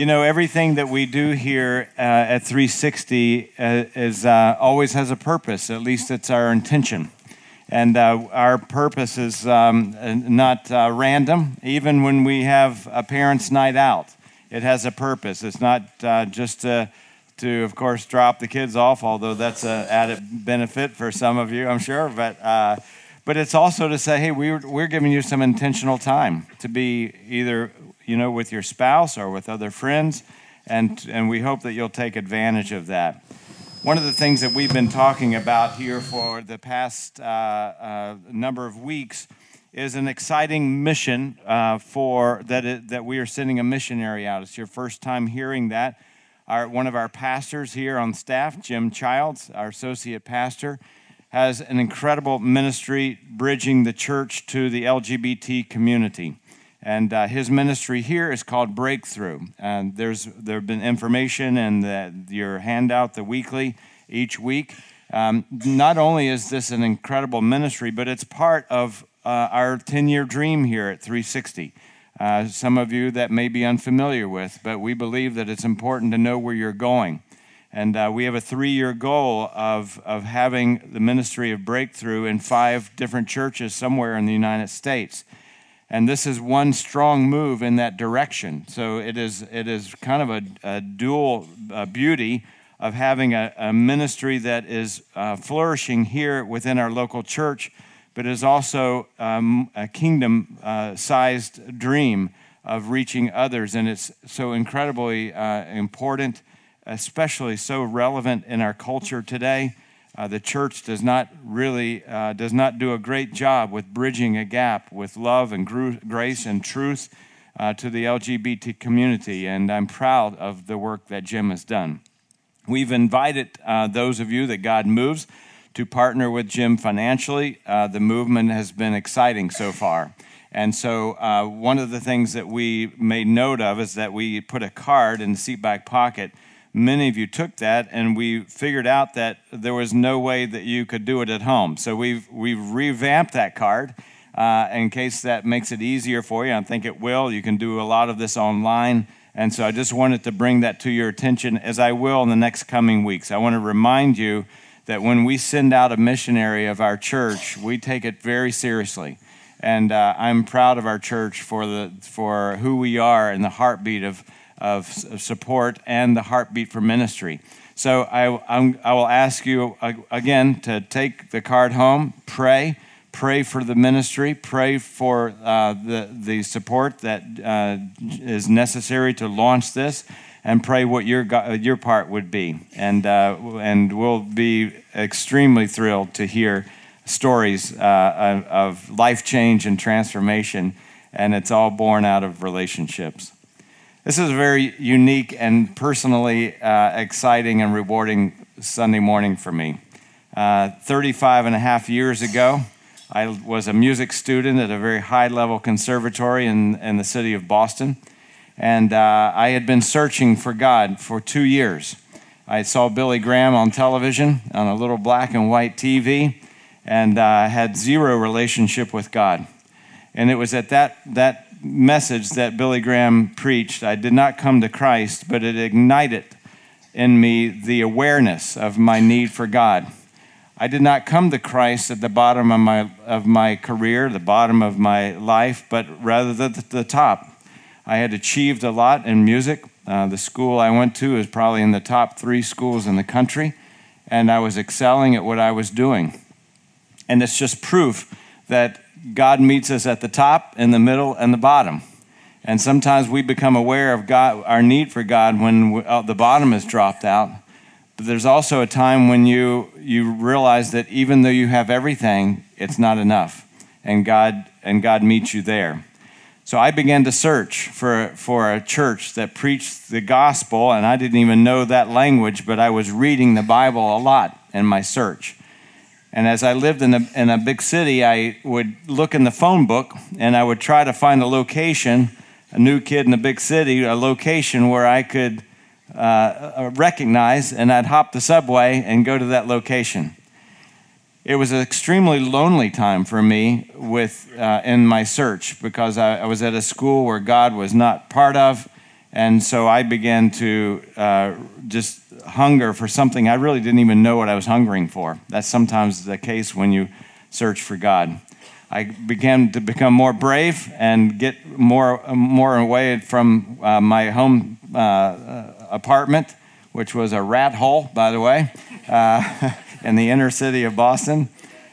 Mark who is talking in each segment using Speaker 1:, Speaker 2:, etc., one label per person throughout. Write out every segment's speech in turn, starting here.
Speaker 1: You know, everything that we do here uh, at 360 uh, is uh, always has a purpose. At least it's our intention, and uh, our purpose is um, not uh, random. Even when we have a parents' night out, it has a purpose. It's not uh, just to, to, of course, drop the kids off, although that's an added benefit for some of you, I'm sure. But but it's also to say, hey, we're, we're giving you some intentional time to be either you know, with your spouse or with other friends, and, and we hope that you'll take advantage of that. One of the things that we've been talking about here for the past uh, uh, number of weeks is an exciting mission uh, for that, it, that we are sending a missionary out. It's your first time hearing that. Our, one of our pastors here on staff, Jim Childs, our associate pastor, has an incredible ministry bridging the church to the LGBT community. And uh, his ministry here is called Breakthrough. And there's there have been information in the, your handout, the weekly, each week. Um, not only is this an incredible ministry, but it's part of uh, our 10 year dream here at 360. Uh, some of you that may be unfamiliar with, but we believe that it's important to know where you're going. And uh, we have a three year goal of, of having the ministry of breakthrough in five different churches somewhere in the United States. And this is one strong move in that direction. So it is, it is kind of a, a dual uh, beauty of having a, a ministry that is uh, flourishing here within our local church, but is also um, a kingdom uh, sized dream of reaching others. And it's so incredibly uh, important, especially so relevant in our culture today. Uh, the church does not really uh, does not do a great job with bridging a gap with love and grace and truth uh, to the LGBT community, and I'm proud of the work that Jim has done. We've invited uh, those of you that God moves to partner with Jim financially. Uh, the movement has been exciting so far. And so, uh, one of the things that we made note of is that we put a card in the seat back pocket many of you took that and we figured out that there was no way that you could do it at home. So we've, we've revamped that card uh, in case that makes it easier for you. I think it will. You can do a lot of this online. And so I just wanted to bring that to your attention as I will in the next coming weeks. I want to remind you that when we send out a missionary of our church, we take it very seriously. And uh, I'm proud of our church for, the, for who we are and the heartbeat of of, support and the heartbeat for ministry. So I, I'm, I will ask you uh, again to take the card home, pray, pray for the ministry, pray for uh, the, the support that uh, is necessary to launch this, and pray what your, your part would be. And, uh, and we'll be extremely thrilled to hear stories uh, of life change and transformation, and it's all born out of relationships. This is a very unique and personally uh, exciting and rewarding Sunday morning for me. Uh, 35 and a half years ago, I was a music student at a very high level conservatory in, in the city of Boston. And uh, I had been searching for God for two years. I saw Billy Graham on television on a little black and white TV and uh, had zero relationship with God. And it was at that, that message that Billy Graham preached, I did not come to Christ, but it ignited in me the awareness of my need for God. I did not come to Christ at the bottom of my, of my career, the bottom of my life, but rather the, the top. I had achieved a lot in music. Uh, the school I went to is probably in the top three schools in the country, and I was excelling at what I was doing. And it's just proof that God meets us at the top, in the middle, and the bottom. And sometimes we become aware of God, our need for God when we, uh, the bottom is dropped out. But there's also a time when you, you realize that even though you have everything, it's not enough. And God, and God meets you there. So I began to search for, for a church that preached the gospel, and I didn't even know that language, but I was reading the Bible a lot in my search. And as I lived in a, in a big city, I would look in the phone book and I would try to find a location, a new kid in a big city, a location where I could uh, uh, recognize, and I'd hop the subway and go to that location. It was an extremely lonely time for me with, uh, in my search because I, I was at a school where God was not part of, And so I began to uh, just hunger for something I really didn't even know what I was hungering for. That's sometimes the case when you search for God. I began to become more brave and get more, more away from uh, my home uh, uh apartment, which was a rat hole, by the way, uh, in the inner city of Boston.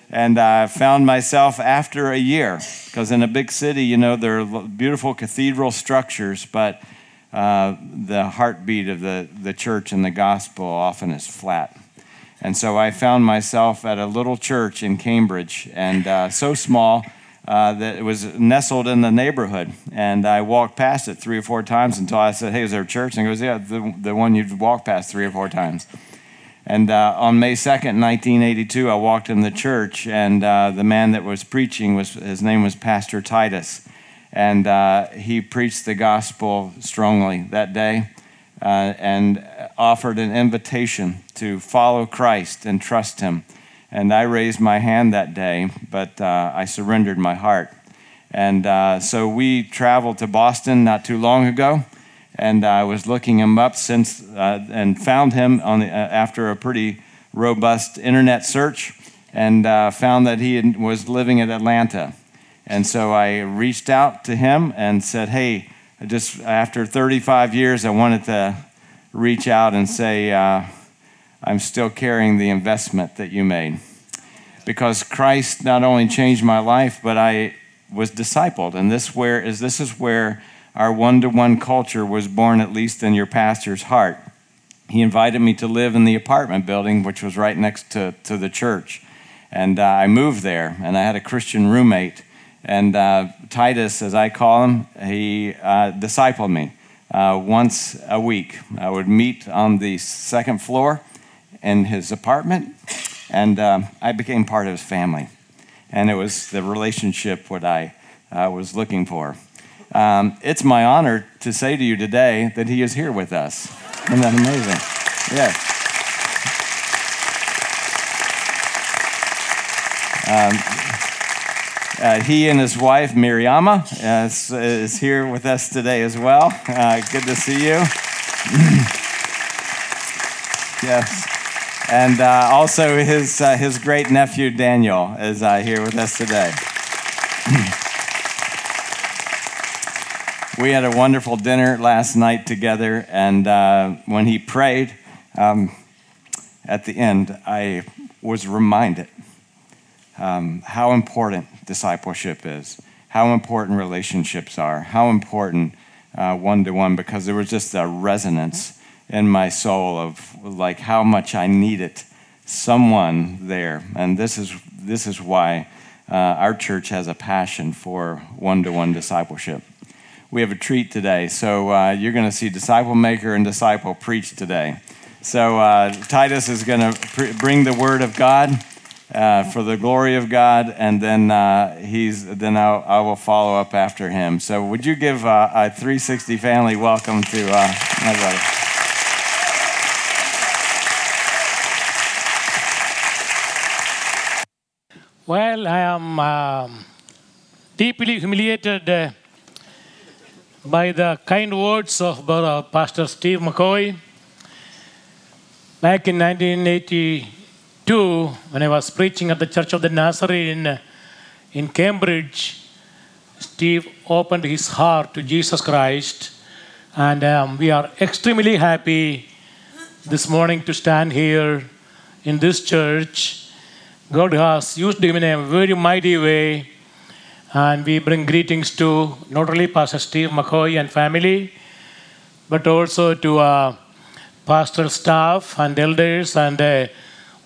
Speaker 1: And I found myself after a year, because in a big city, you know, there are beautiful cathedral structures, but uh, the heartbeat of the, the church and the gospel often is flat. And so I found myself at a little church in Cambridge, and uh, so small uh, that it was nestled in the neighborhood. And I walked past it three or four times until I said, Hey, is there a church? And he goes, Yeah, the, the one you've walked past three or four times. And uh, on May 2nd, 1982, I walked in the church, and uh, the man that was preaching was his name was Pastor Titus, and uh, he preached the gospel strongly that day, uh, and offered an invitation to follow Christ and trust Him. And I raised my hand that day, but uh, I surrendered my heart. And uh, so we traveled to Boston not too long ago and I was looking him up since uh, and found him on the, uh, after a pretty robust internet search and uh, found that he was living in Atlanta. And so I reached out to him and said, "Hey, just after 35 years, I wanted to reach out and say uh, I'm still carrying the investment that you made." Because Christ not only changed my life, but I was discipled, and this where is this is where our one to one culture was born, at least in your pastor's heart. He invited me to live in the apartment building, which was right next to, to the church. And uh, I moved there, and I had a Christian roommate. And uh, Titus, as I call him, he uh, discipled me uh, once a week. I would meet on the second floor in his apartment, and uh, I became part of his family. And it was the relationship what I uh, was looking for. Um, it's my honor to say to you today that he is here with us. Isn't that amazing? Yes. Um, uh, he and his wife, Mariamma, is, is, here with us today as well. Uh, good to see you. yes. And uh, also his, uh, his great nephew, Daniel, is uh, here with us today. we had a wonderful dinner last night together, and when he prayed um, at the end, I was reminded um, how important discipleship is, how important relationships are, how important one to one, because there was just a resonance in my soul of like how much I needed someone there, and this is this is why uh, our church has a passion for one to one discipleship we have a treat today. So uh, you're going to see disciple maker and disciple preach today. So uh, Titus is going to bring the word of God uh, for the glory of God, and then uh, he's then I'll, I will follow up after him. So would you give uh, a 360 family welcome to uh, my brother?
Speaker 2: Well, I am um, deeply humiliated by the kind words of Pastor Steve McCoy. Back in 1982, when I was preaching at the Church of the Nazarene in Cambridge, Steve opened his heart to Jesus Christ, and um, we are extremely happy this morning to stand here in this church. God has used him in a very mighty way and we bring greetings to not only Pastor Steve McCoy and family, but also to uh, pastoral staff and elders and uh,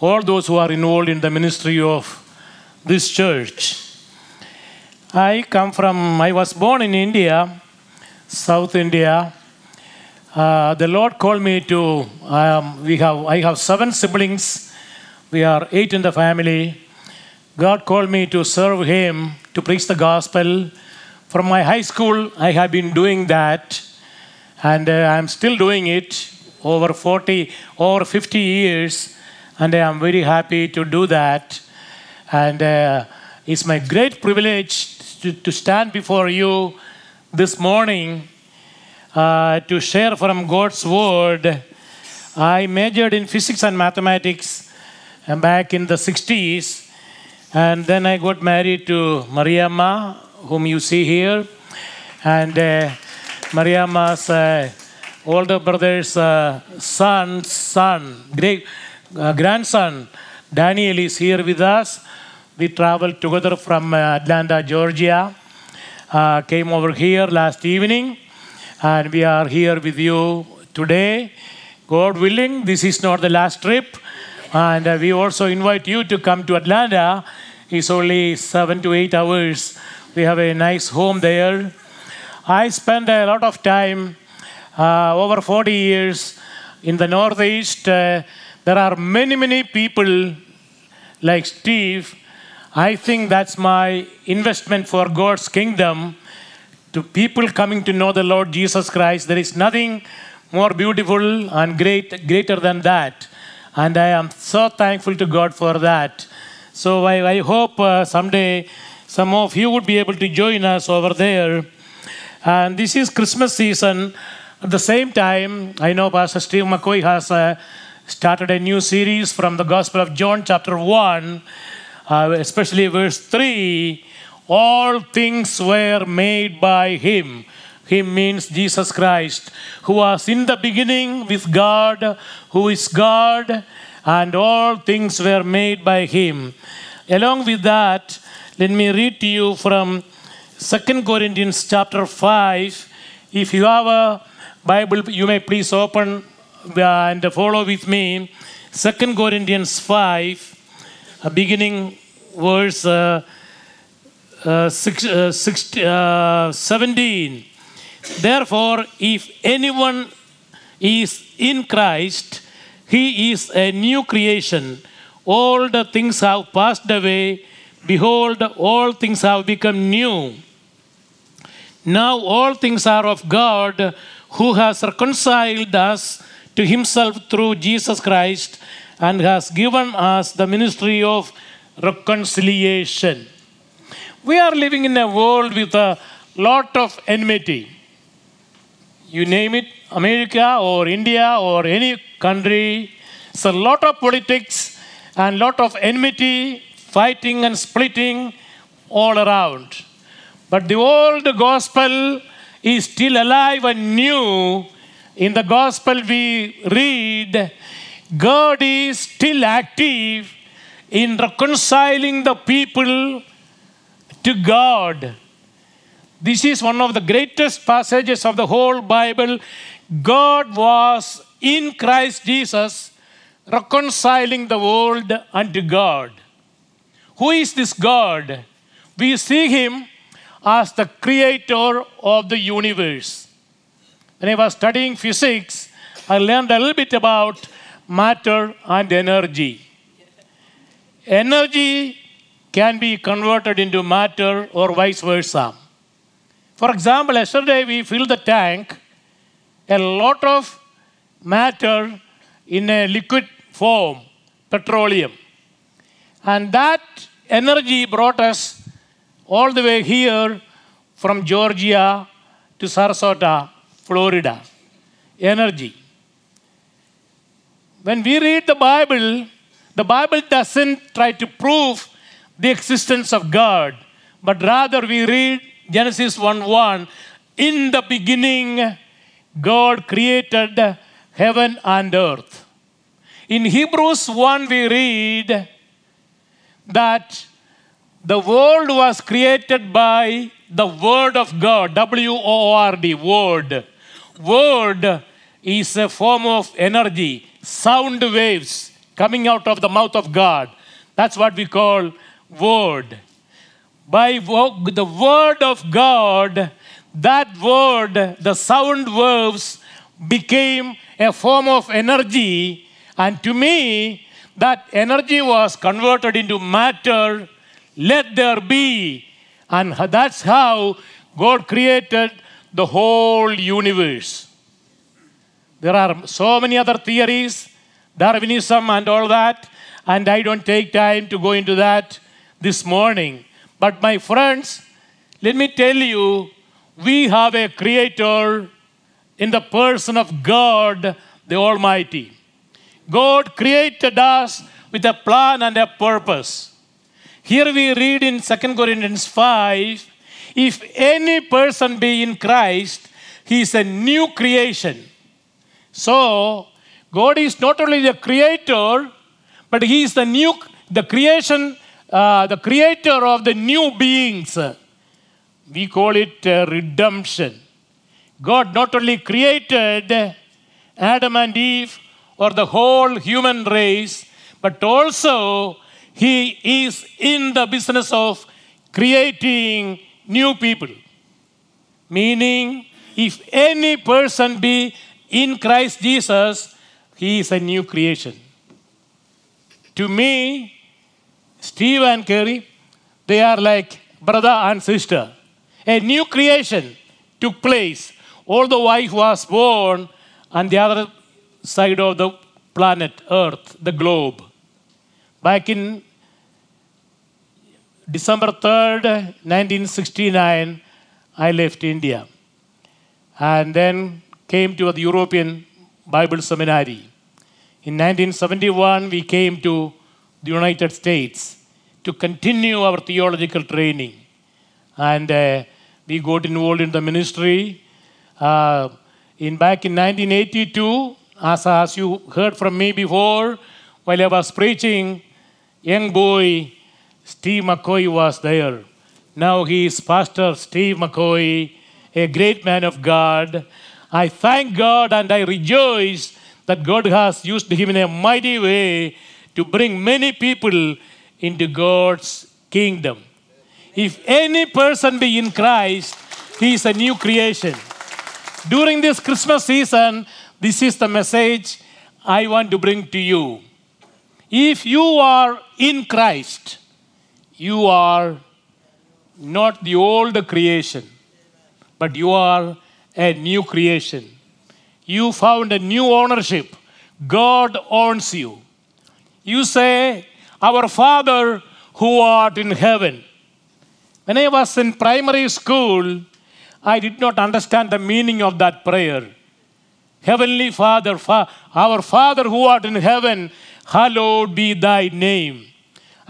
Speaker 2: all those who are involved in the ministry of this church. I come from, I was born in India, South India. Uh, the Lord called me to, um, we have, I have seven siblings. We are eight in the family. God called me to serve Him, to preach the gospel. From my high school, I have been doing that, and uh, I'm still doing it over 40 or 50 years, and I am very happy to do that. And uh, it's my great privilege to, to stand before you this morning uh, to share from God's Word. I majored in physics and mathematics uh, back in the 60s, and then I got married to Mariamma, whom you see here, and uh, Mariamma's uh, older brother's uh, son's son, great uh, grandson, Daniel is here with us. We traveled together from uh, Atlanta, Georgia, uh, came over here last evening, and we are here with you today. God willing, this is not the last trip, and uh, we also invite you to come to Atlanta. It's only seven to eight hours. We have a nice home there. I spent a lot of time, uh, over 40 years, in the Northeast. Uh, there are many, many people like Steve. I think that's my investment for God's kingdom to people coming to know the Lord Jesus Christ. There is nothing more beautiful and great, greater than that. And I am so thankful to God for that. So I, I hope uh, someday some of you would be able to join us over there. And this is Christmas season. At the same time, I know Pastor Steve McCoy has uh, started a new series from the Gospel of John, chapter 1, uh, especially verse 3. All things were made by Him. Him means Jesus Christ, who was in the beginning with God, who is God, and all things were made by Him. Along with that, let me read to you from 2 Corinthians chapter 5. If you have a Bible, you may please open and follow with me. 2 Corinthians 5, uh, beginning verse uh, uh, six, uh, six, uh, 17. Therefore, if anyone is in Christ, he is a new creation. All the things have passed away. Behold, all things have become new. Now all things are of God, who has reconciled us to himself through Jesus Christ and has given us the ministry of reconciliation. We are living in a world with a lot of enmity. You name it, America or India or any country, it's a lot of politics and lot of enmity, fighting and splitting all around. But the old gospel is still alive and new. In the gospel, we read God is still active in reconciling the people to God. This is one of the greatest passages of the whole Bible. God was in Christ Jesus reconciling the world unto God. Who is this God? We see him as the creator of the universe. When I was studying physics, I learned a little bit about matter and energy. Energy can be converted into matter or vice versa. For example, yesterday we filled the tank, a lot of matter in a liquid form, petroleum. And that energy brought us all the way here from Georgia to Sarasota, Florida. Energy. When we read the Bible, the Bible doesn't try to prove the existence of God, but rather we read Genesis 1 1. In the beginning, God created heaven and earth. In Hebrews 1, we read that the world was created by the Word of God, W O R D, Word. Word is a form of energy, sound waves coming out of the mouth of God. That's what we call Word. By the Word of God, that Word, the sound waves, became a form of energy, and to me, that energy was converted into matter. Let there be. And that's how God created the whole universe. There are so many other theories, Darwinism and all that, and I don't take time to go into that this morning. But my friends, let me tell you, we have a creator in the person of God the Almighty. God created us with a plan and a purpose. Here we read in 2 Corinthians 5 if any person be in Christ, he is a new creation. So, God is not only the creator, but he is the new, the creation, uh, the creator of the new beings. We call it uh, redemption. God not only created Adam and Eve or the whole human race, but also he is in the business of creating new people. Meaning, if any person be in Christ Jesus, he is a new creation. To me, Steve and Kerry, they are like brother and sister. A new creation took place. Although wife was born on the other side of the planet Earth, the globe. Back in December 3rd, 1969, I left India and then came to the European Bible Seminary. In 1971, we came to the United States to continue our theological training. And uh, we got involved in the ministry. Uh, in back in 1982, as, as you heard from me before, while I was preaching, young boy Steve McCoy was there. Now he is Pastor Steve McCoy, a great man of God. I thank God and I rejoice that God has used him in a mighty way to bring many people into God's kingdom. If any person be in Christ, he is a new creation. During this Christmas season, this is the message I want to bring to you. If you are in Christ, you are not the old creation, but you are a new creation. You found a new ownership. God owns you. You say, Our Father who art in heaven. When I was in primary school, I did not understand the meaning of that prayer. Heavenly Father, fa- our Father who art in heaven, hallowed be thy name.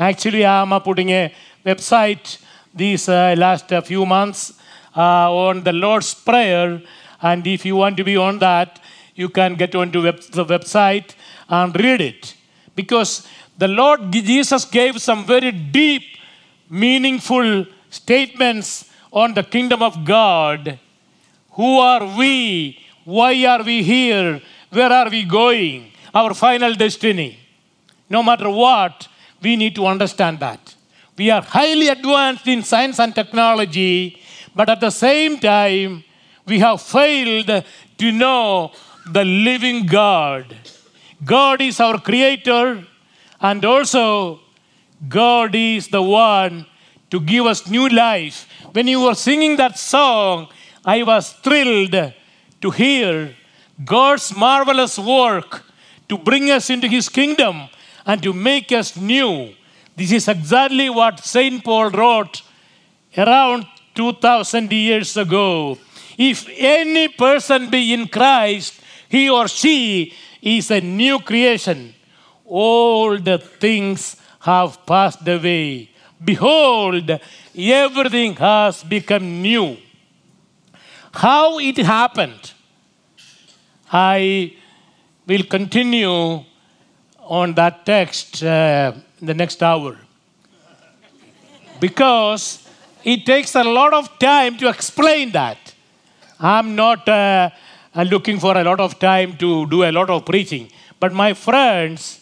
Speaker 2: Actually, I am putting a website these uh, last uh, few months uh, on the Lord's Prayer. And if you want to be on that, you can get onto web- the website and read it. Because the Lord Jesus gave some very deep, meaningful statements on the kingdom of God. Who are we? Why are we here? Where are we going? Our final destiny. No matter what, we need to understand that. We are highly advanced in science and technology, but at the same time, we have failed to know the living God. God is our creator, and also God is the one to give us new life. When you were singing that song, I was thrilled to hear God's marvelous work to bring us into His kingdom and to make us new. This is exactly what St. Paul wrote around 2000 years ago. If any person be in Christ, he or she is a new creation. All the things have passed away. Behold, everything has become new. How it happened, I will continue on that text uh, in the next hour. Because it takes a lot of time to explain that. I'm not uh, uh, looking for a lot of time to do a lot of preaching. But my friends,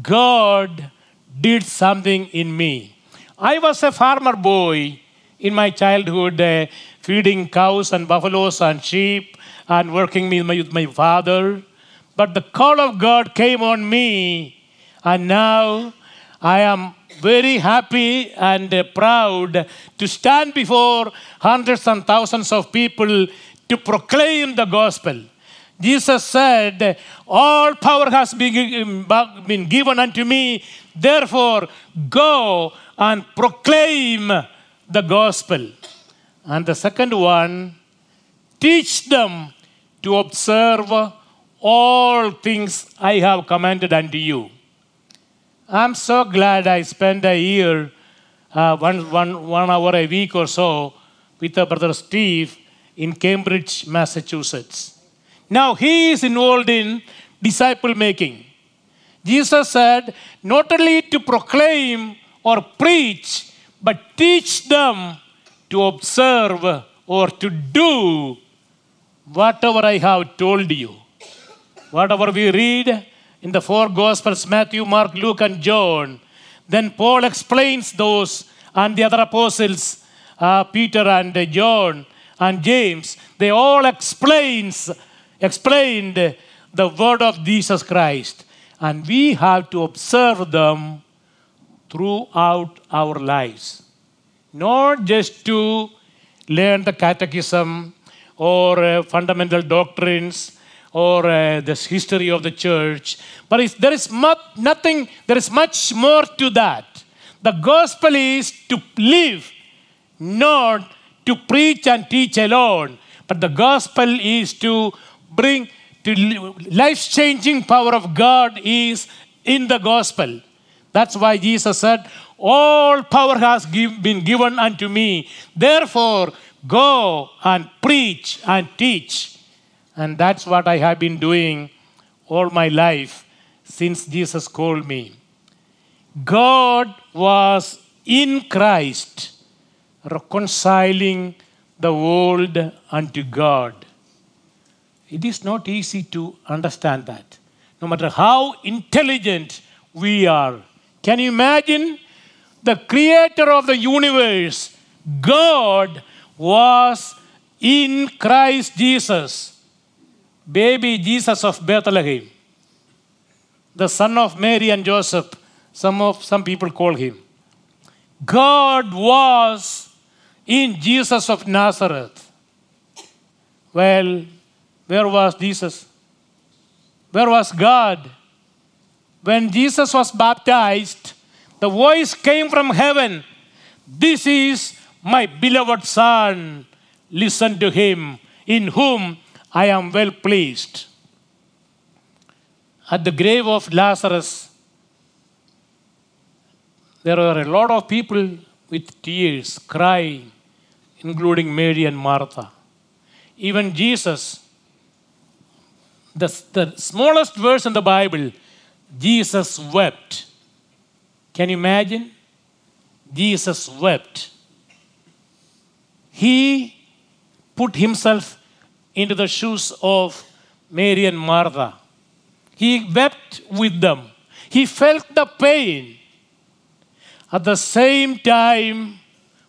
Speaker 2: God did something in me. I was a farmer boy in my childhood, uh, feeding cows and buffaloes and sheep and working with my, with my father. But the call of God came on me, and now I am very happy and uh, proud to stand before hundreds and thousands of people to proclaim the gospel. Jesus said, All power has been, been given unto me, therefore go and proclaim the gospel. And the second one, teach them to observe all things I have commanded unto you. I'm so glad I spent a year, uh, one, one, one hour a week or so, with brother Steve in Cambridge, Massachusetts. Now he is involved in disciple making. Jesus said, not only to proclaim or preach, but teach them to observe or to do whatever I have told you. Whatever we read in the four Gospels Matthew, Mark, Luke, and John then Paul explains those and the other apostles, uh, Peter and John and James, they all explains, explained the word of Jesus Christ. And we have to observe them throughout our lives. Not just to learn the catechism or uh, fundamental doctrines or uh, the history of the church, but there is mu- nothing, there is much more to that. The gospel is to live, not to preach and teach alone, but the gospel is to bring to life changing power of God is in the gospel. That's why Jesus said, All power has give, been given unto me. Therefore, go and preach and teach. And that's what I have been doing all my life since Jesus called me. God was in Christ reconciling the world unto God. It is not easy to understand that. No matter how intelligent we are. Can you imagine the creator of the universe, God, was in Christ Jesus, baby Jesus of Bethlehem, the son of Mary and Joseph, some of some people call him. God was in Jesus of Nazareth. Well, where was Jesus? Where was God? When Jesus was baptized, the voice came from heaven This is my beloved Son. Listen to him, in whom I am well pleased. At the grave of Lazarus, there were a lot of people with tears crying, including Mary and Martha. Even Jesus, the, the smallest verse in the Bible, Jesus wept. Can you imagine? Jesus wept. He put himself into the shoes of Mary and Martha. He wept with them. He felt the pain. At the same time,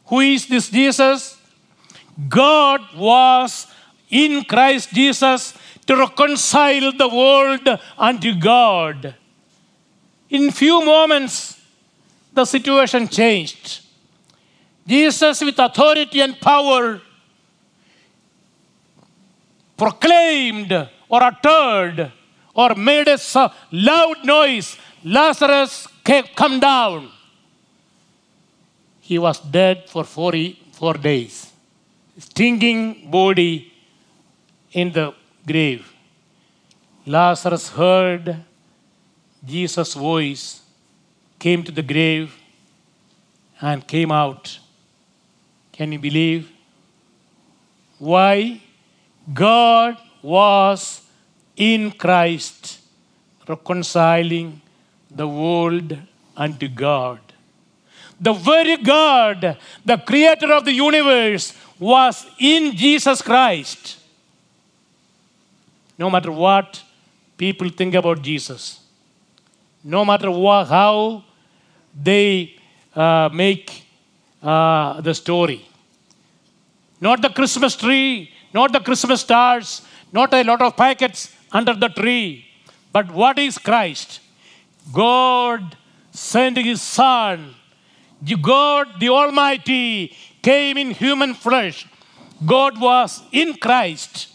Speaker 2: who is this Jesus? God was in Christ Jesus to reconcile the world unto God. In few moments, the situation changed. Jesus, with authority and power, proclaimed or uttered or made a loud noise Lazarus, come down. He was dead for 44 days, stinking body in the grave. Lazarus heard Jesus' voice, came to the grave, and came out. Can you believe? Why? God was in Christ, reconciling the world unto God. The very God, the creator of the universe, was in Jesus Christ. No matter what people think about Jesus, no matter what, how they uh, make uh, the story. Not the Christmas tree, not the Christmas stars, not a lot of packets under the tree. But what is Christ? God sent his Son. God, the Almighty, came in human flesh. God was in Christ,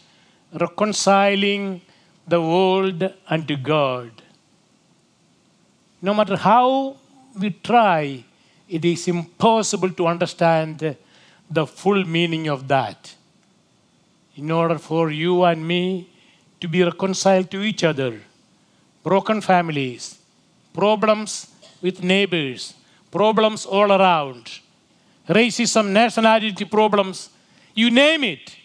Speaker 2: reconciling the world unto God. No matter how we try, it is impossible to understand the full meaning of that. In order for you and me to be reconciled to each other. Broken families, problems with neighbors, problems all around, racism, nationality problems, you name it.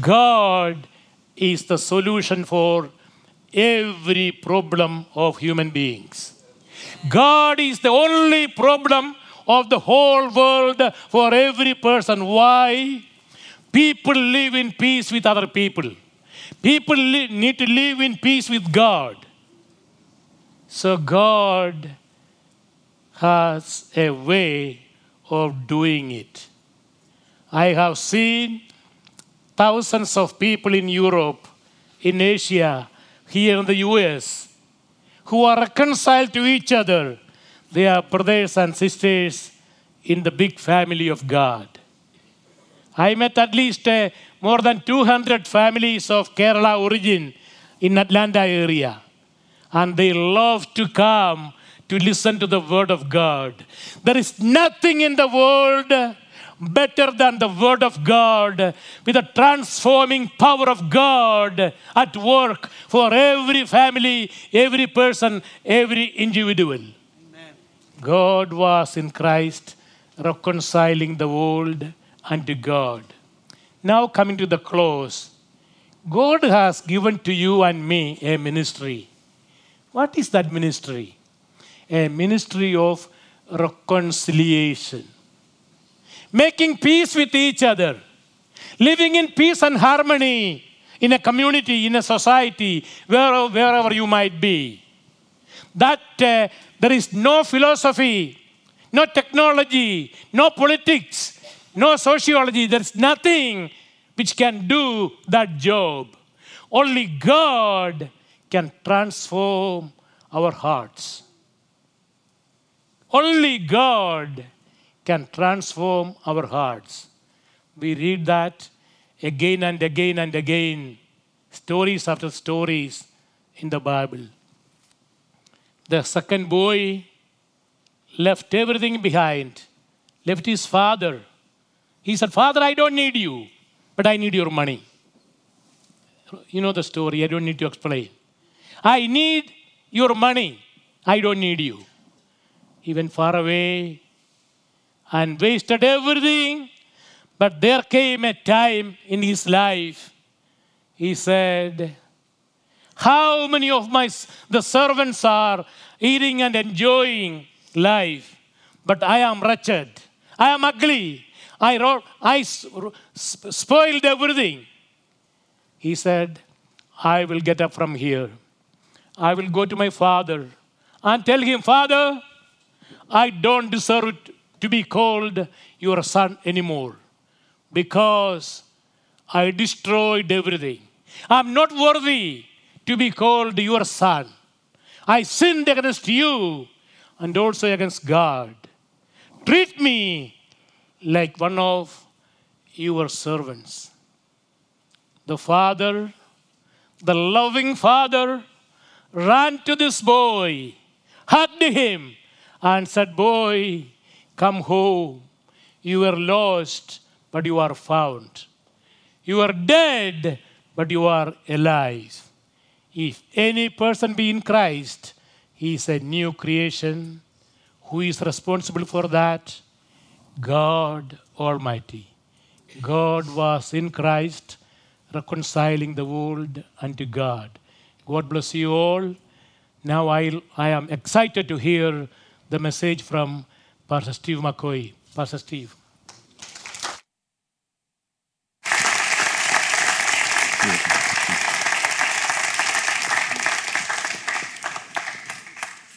Speaker 2: God is the solution for every problem of human beings. God is the only problem of the whole world for every person. Why? People live in peace with other people. People need to live in peace with God. So, God has a way of doing it. I have seen thousands of people in Europe, in Asia, here in the US, who are reconciled to each other. They are brothers and sisters in the big family of God. I met at least uh, more than 200 families of Kerala origin in Atlanta area. And they love to come to listen to the word of God. There is nothing in the world better than the word of God with the transforming power of God at work for every family, every person, every individual. God was in Christ reconciling the world unto God. Now, coming to the close, God has given to you and me a ministry. What is that ministry? A ministry of reconciliation, making peace with each other, living in peace and harmony in a community, in a society, wherever, you might be. That uh, there is no philosophy, no technology, no politics, no sociology. There's nothing which can do that job. Only God can transform our hearts. Only God can transform our hearts. We read that again and again and again, stories after stories in the Bible. The second boy left everything behind, left his father. He said, Father, I don't need you, but I need your money. You know the story, I don't need to explain. I need your money, I don't need you. He went far away and wasted everything. But there came a time in his life, he said, How many of my the servants are eating and enjoying life, but I am wretched. I am ugly. I, wrote, I spoiled everything. He said, I will get up from here. I will go to my father and tell him, Father, I don't deserve to be called your son anymore because I destroyed everything. I'm not worthy to be called your son. I sinned against you and also against God. Treat me like one of your servants. The father, the loving father, ran to this boy, hugged him, and said, Boy, come home. You were lost, but you are found. You are dead, but you are alive. If any person be in Christ, he is a new creation. Who is responsible for that? God Almighty. God was in Christ reconciling the world unto God. God bless you all. Now I, I am excited to hear the message from Pastor Steve McCoy. Pastor Steve.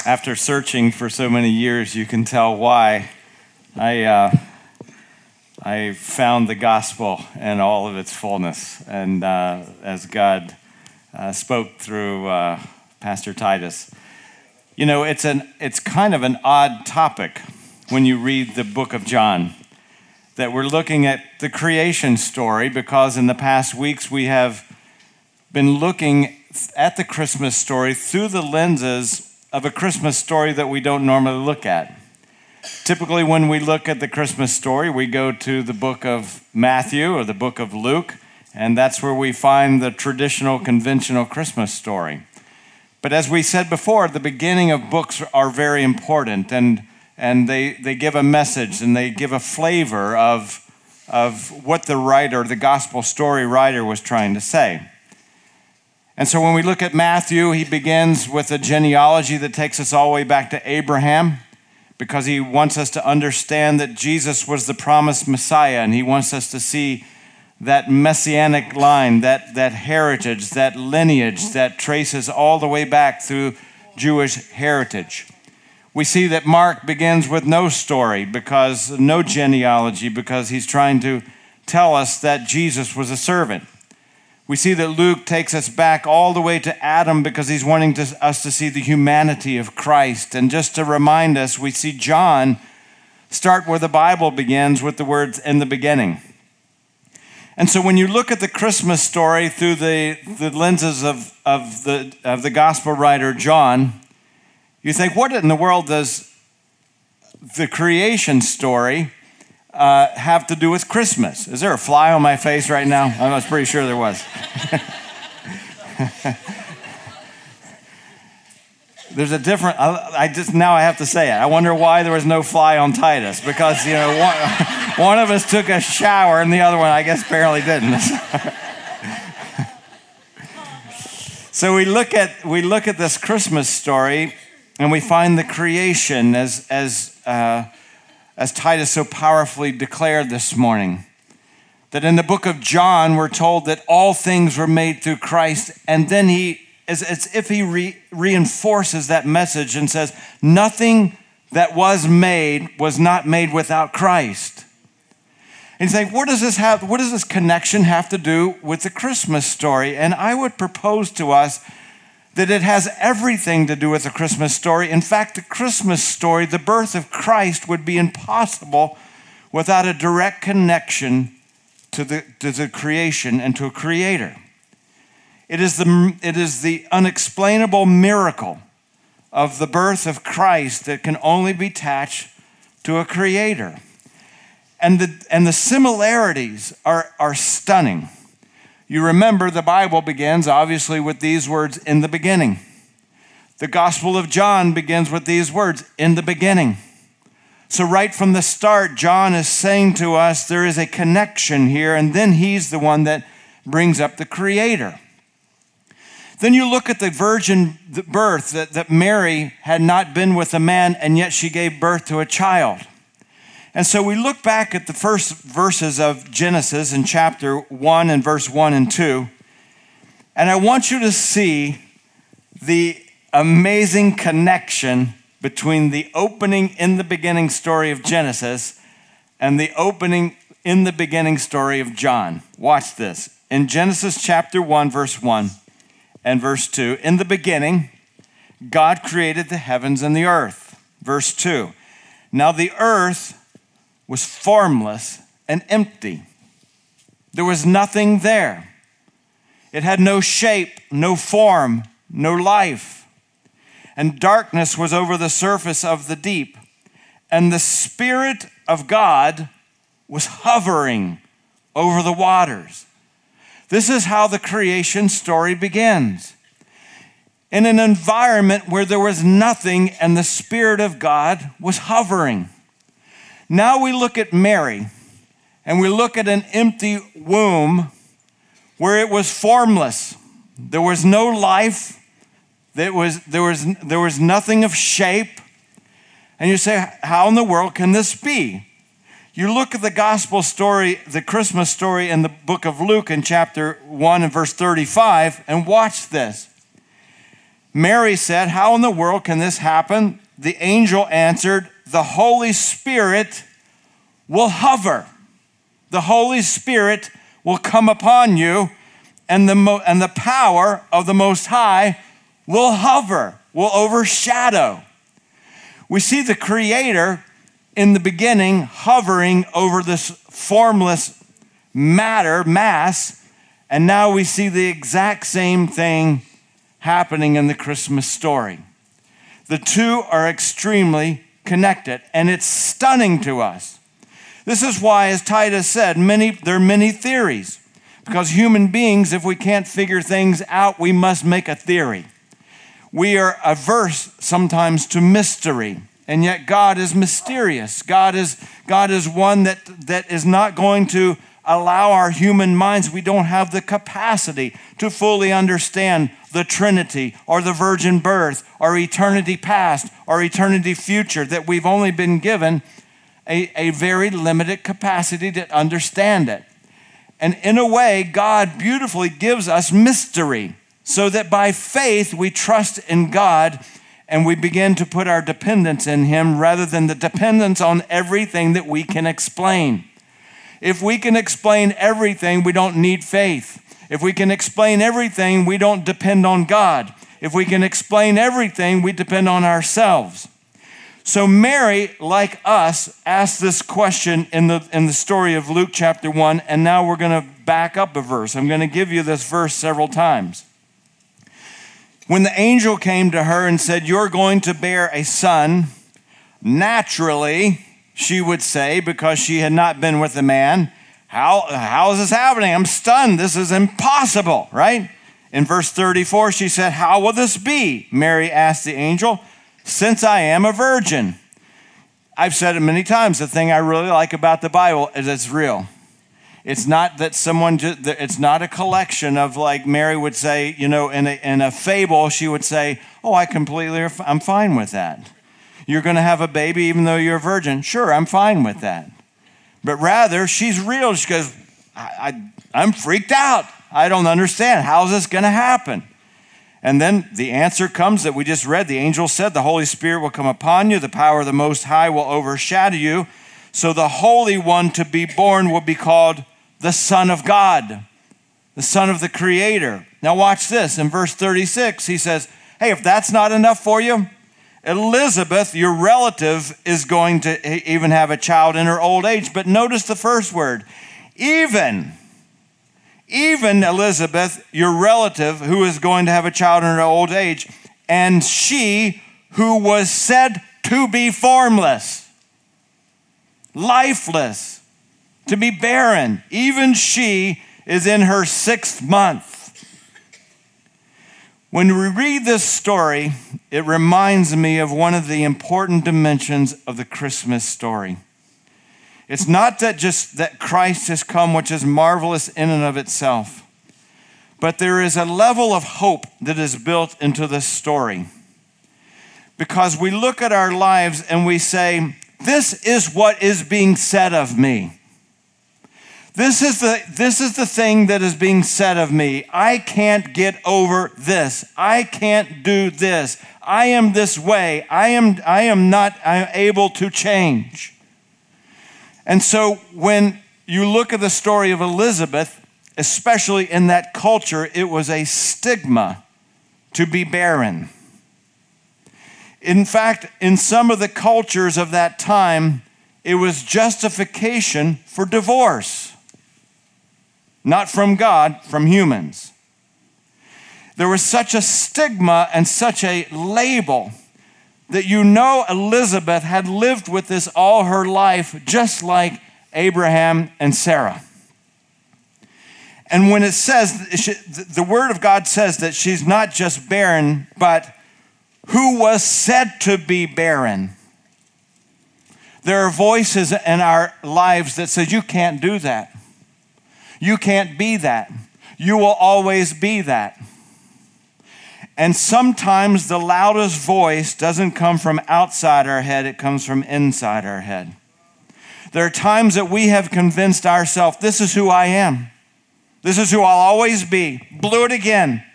Speaker 1: After searching for so many years, you can tell why I, uh, I found the gospel in all of its fullness. And uh, as God uh, spoke through uh, Pastor Titus, you know, it's, an, it's kind of an odd topic when you read the book of John that we're looking at the creation story because in the past weeks we have been looking at the Christmas story through the lenses of a Christmas story that we don't normally look at. Typically, when we look at the Christmas story, we go to the book of Matthew or the book of Luke, And that's where we find the traditional, conventional Christmas story. But as we said before, the beginning of books are very important and, and they, they give a message and they give a flavor of, of what the writer, the gospel story writer, was trying to say. And so when we look at Matthew, he begins with a genealogy that takes us all the way back to Abraham because he wants us to understand that Jesus was the promised Messiah and he wants us to see that messianic line, that, that heritage, that lineage that traces all the way back through Jewish heritage. We see that Mark begins with no story because no genealogy because he's trying to tell us that Jesus was a servant. We see that Luke takes us back all the way to Adam because he's wanting to, us to see the humanity of Christ. And just to remind us, we see John start where the Bible begins with the words in the beginning. And so when you look at the Christmas story through the, the lenses of, of, the, of the gospel writer John, you think, what in the world does the creation story uh, have to do with Christmas? Is there a fly on my face right now? I was pretty sure there was. There's a different. I just now I have to say it. I wonder why there was no fly on Titus because you know one, one of us took a shower and the other one I guess apparently didn't. so we look at we look at this Christmas story and we find the creation as as. Uh, as Titus so powerfully declared this morning. That in the book of John, we're told that all things were made through Christ, and then he, as, if he re, reinforces that message and says, Nothing that was made was not made without Christ. And you think, what does this have, what does this connection have to do with the Christmas story? And I would propose to us that it has everything to do with the Christmas story. In fact, the Christmas story, the birth of Christ, would be impossible without a direct connection to the, to the creation and to a creator. It is, the, it is the unexplainable miracle of the birth of Christ that can only be attached to a creator. And the, and the similarities are, are stunning. You remember the Bible begins obviously with these words in the beginning. The Gospel of John begins with these words in the beginning. So, right from the start, John is saying to us there is a connection here, and then he's the one that brings up the Creator. Then you look at the virgin birth that, that Mary had not been with a man, and yet she gave birth to a child. And so we look back at the first verses of Genesis in chapter 1 and verse 1 and 2. And I want you to see the amazing connection between the opening in the beginning story of Genesis and the opening in the beginning story of John. Watch this. In Genesis chapter 1, verse 1 and verse 2, in the beginning, God created the heavens and the earth. Verse 2. Now the earth was formless and empty. There was nothing there. It had no shape, no form, no life. And darkness was over the surface of the deep. And the Spirit of God was hovering over the waters. This is how the creation story begins. In an environment where there was nothing and the Spirit of God was hovering. Now we look at Mary and we look at an empty womb where it was formless. There was no life. There was, there was, there was nothing of shape. And you say, How in the world can this be? You look at the gospel story, the Christmas story in the book of Luke in chapter 1 and verse 35, and watch this. Mary said, How in the world can this happen? The angel answered, the Holy Spirit will hover. The Holy Spirit will come upon you, and the, mo- and the power of the Most High will hover, will overshadow. We see the Creator in the beginning hovering over this formless matter, mass, and now we see the exact same thing happening in the Christmas story. The two are extremely connected, and it's stunning to us. This is why, as Titus said, many, there are many theories. Because human beings, if we can't figure things out, we must make a theory. We are averse sometimes to mystery, and yet God is mysterious. God is, God is one that, that is not going to allow our human minds, we don't have the capacity to fully understand the Trinity or the virgin birth or eternity past or eternity future, that we've only been given a, a very limited capacity to understand it. And in a way, God beautifully gives us mystery so that by faith we trust in God and we begin to put our dependence in Him rather than the dependence on everything that we can explain. If we can explain everything, we don't need faith. If we can explain everything, we don't depend on God. If we can explain everything, we depend on ourselves. So Mary, like us, asked this question in the, in the story of Luke chapter 1, and now we're going to back up a verse. I'm going to give you this verse several times. When the angel came to her and said, You're going to bear a son, naturally, she would say, because she had not been with a man, how, how is this happening? I'm stunned. This is impossible, right? In verse 34, she said, How will this be? Mary asked the angel, Since I am a virgin. I've said it many times. The thing I really like about the Bible is it's real. It's not that someone, it's not a collection of like Mary would say, you know, in a, in a fable, she would say, Oh, I completely, I'm fine with that. You're going to have a baby even though you're a virgin. Sure, I'm fine with that. But rather, she's real. She goes, I, I, am freaked out. I don't understand. How's this going to happen? And then the answer comes that we just read. The angel said, The Holy Spirit will come upon you, the power of the Most High will overshadow you. So the Holy One to be born will be called the Son of God, the Son of the Creator. Now, watch this. In verse 36, he says, Hey, if that's not enough for you, Elizabeth, your relative, is going to even have a child in her old age. But notice the first word even. Even Elizabeth, your relative, who is going to have a child in her old age, and she who was said to be formless, lifeless, to be barren, even she is in her sixth month. When we read this story, it reminds me of one of the important dimensions of the Christmas story. It's not that just that Christ has come, which is marvelous in and of itself, but there is a level of hope that is built into this story. Because we look at our lives and we say, This is what is being said of me. This is, the, this is the thing that is being said of me. I can't get over this. I can't do this. I am this way. I am, I am not I am able to change. And so when you look at the story of Elizabeth, especially in that culture, it was a stigma to be barren. In fact, in some of the cultures of that time, it was justification for divorce not from God, from humans. There was such a stigma and such a label that you know Elizabeth had lived with this all her life, just like Abraham and Sarah. And when it says, the word of God says that she's not just barren, but who was said to be barren. There are voices in our lives that says you can't do that. You can't be that. You will always be that. And sometimes the loudest voice doesn't come from outside our head, it comes from inside our head. There are times that we have convinced ourselves, this is who I am. This is who I'll always be. Blew it again.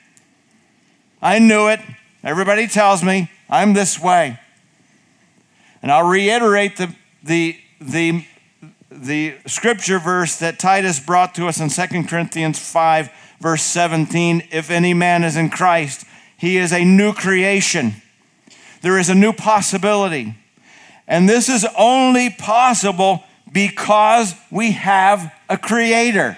Speaker 1: I knew it. Everybody tells me I'm this way. And I'll reiterate the, the, the the scripture verse that Titus brought to us in 2 Corinthians 5, verse 17 if any man is in Christ, he is a new creation. There is a new possibility. And this is only possible because we have a creator.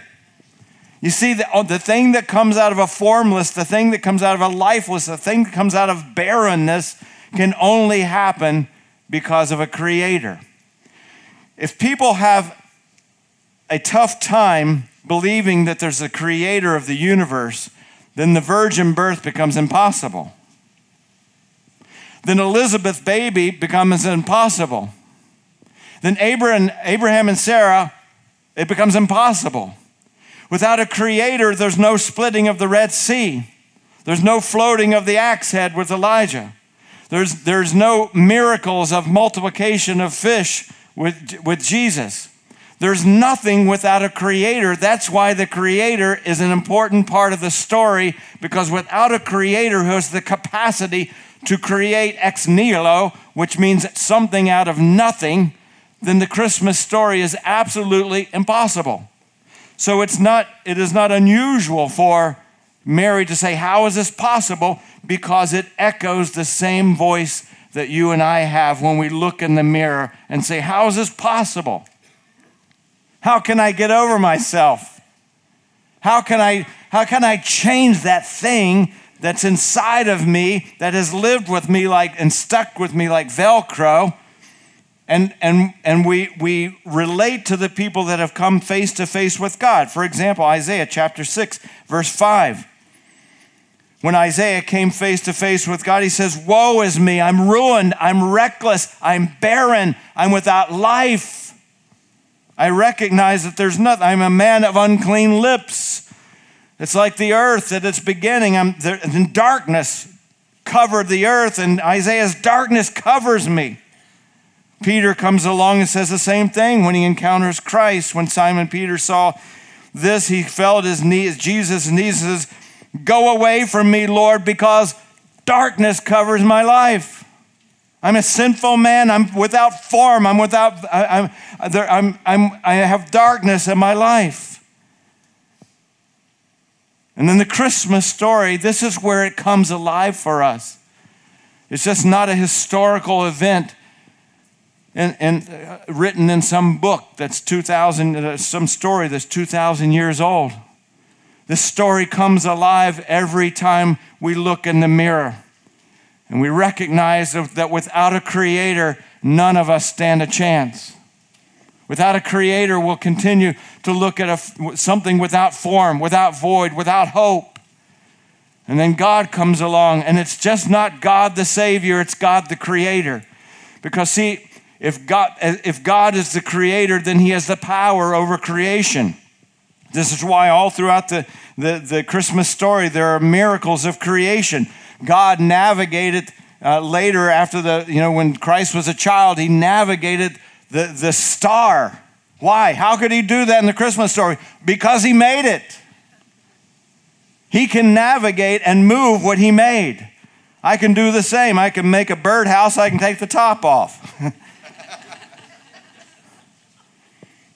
Speaker 1: You see, the, oh, the thing that comes out of a formless, the thing that comes out of a lifeless, the thing that comes out of barrenness can only happen because of a creator if people have a tough time believing that there's a creator of the universe, then the virgin birth becomes impossible. Then Elizabeth's baby becomes impossible. Then Abraham, Abraham and Sarah, it becomes impossible. Without a creator, there's no splitting of the Red Sea. There's no floating of the axe head with Elijah. There's, there's no miracles of multiplication of fish with, with Jesus. There's nothing without a creator. That's why the creator is an important part of the story because without a creator who has the capacity to create ex nihilo, which means something out of nothing, then the Christmas story is absolutely impossible. So it's not, it is not unusual for Mary to say, How is this possible? Because it echoes the same voice that you and I have when we look in the mirror and say, How is this possible? How can I get over myself? How can I, how can I change that thing that's inside of me that has lived with me like and stuck with me like Velcro? And, and, and we, we relate to the people that have come face to face with God. For example, Isaiah chapter 6, verse 5. When Isaiah came face to face with God, he says, Woe is me, I'm ruined, I'm reckless, I'm barren, I'm without life. I recognize that there's nothing. I'm a man of unclean lips. It's like the earth at its beginning. I'm there, in darkness covered the earth, and Isaiah's darkness covers me. Peter comes along and says the same thing when he encounters Christ. When Simon Peter saw this, he fell at his knees, Jesus' knees, says, Go away from me, Lord, because darkness covers my life. I'm a sinful man. I'm without form. I'm without, I, am I'm, I'm, I have darkness in my life. And then the Christmas story, this is where it comes alive for us. It's just not a historical event and, and uh, written in some book that's 2,000, uh, some story that's 2,000 years old. This story comes alive every time we look in the mirror. And we recognize that without a creator, none of us stand a chance. Without a creator, we'll continue to look at a, something without form, without void, without hope. And then God comes along, and it's just not God the Savior, it's God the Creator. Because, see, if God, if God is the Creator, then He has the power over creation. This is why all throughout the, the, the Christmas story, there are miracles of creation. God navigated uh, later after the, you know, when Christ was a child, he navigated the, the star. Why? How could he do that in the Christmas story? Because he made it. He can navigate and move what he made. I can do the same. I can make a birdhouse, I can take the top off.